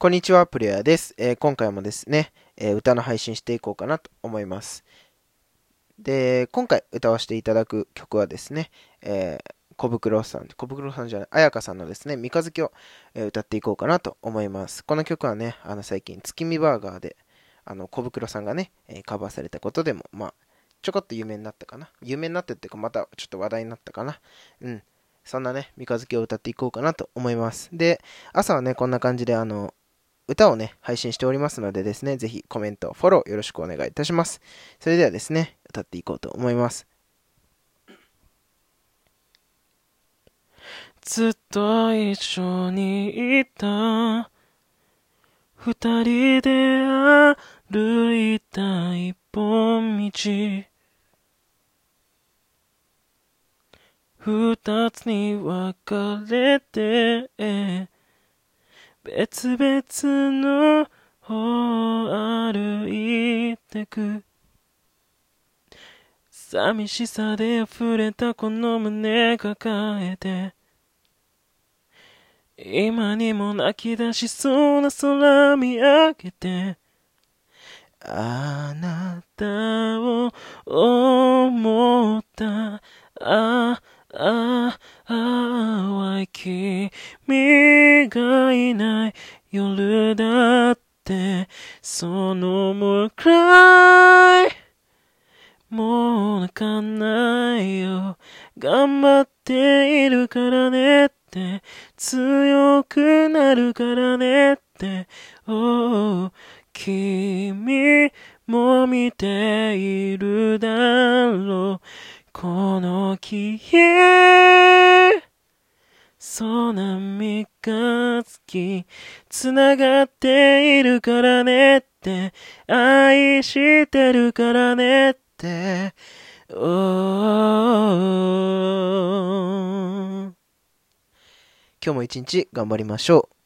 こんにちは、プレイヤーです。えー今回もですね、えー歌の配信していこうかなと思います。で、今回歌わせていただく曲はですね、えー小袋さん、小袋さんじゃない、彩香さんのですね、三日月を、え歌っていこうかなと思います。この曲はね、あの最近、月見バーガーで、あの小袋さんがね、えカバーされたことでも、まあ、ちょこっと有名になったかな。有名になってっていうか、またちょっと話題になったかな。うん。そんなね、三日月を歌っていこうかなと思います。で、朝はね、こんな感じで、あの、歌をね、配信しておりますのでですね、ぜひコメント、フォローよろしくお願いいたします。それではですね、歌っていこうと思います。ずっと一緒にいた二人で歩いた一本道二つに分かれて別々の方歩いてく。寂しさで溢れたこの胸抱えて。今にも泣き出しそうな空見上げて。あなたを思った。あがいない夜だって。その向かい。もう泣かないよ。頑張っているからねって。強くなるからねって、おう君も見ているだろう。この木へ、そうな三日月、つながっているからねって、愛してるからねって、お今日も一日頑張りましょう。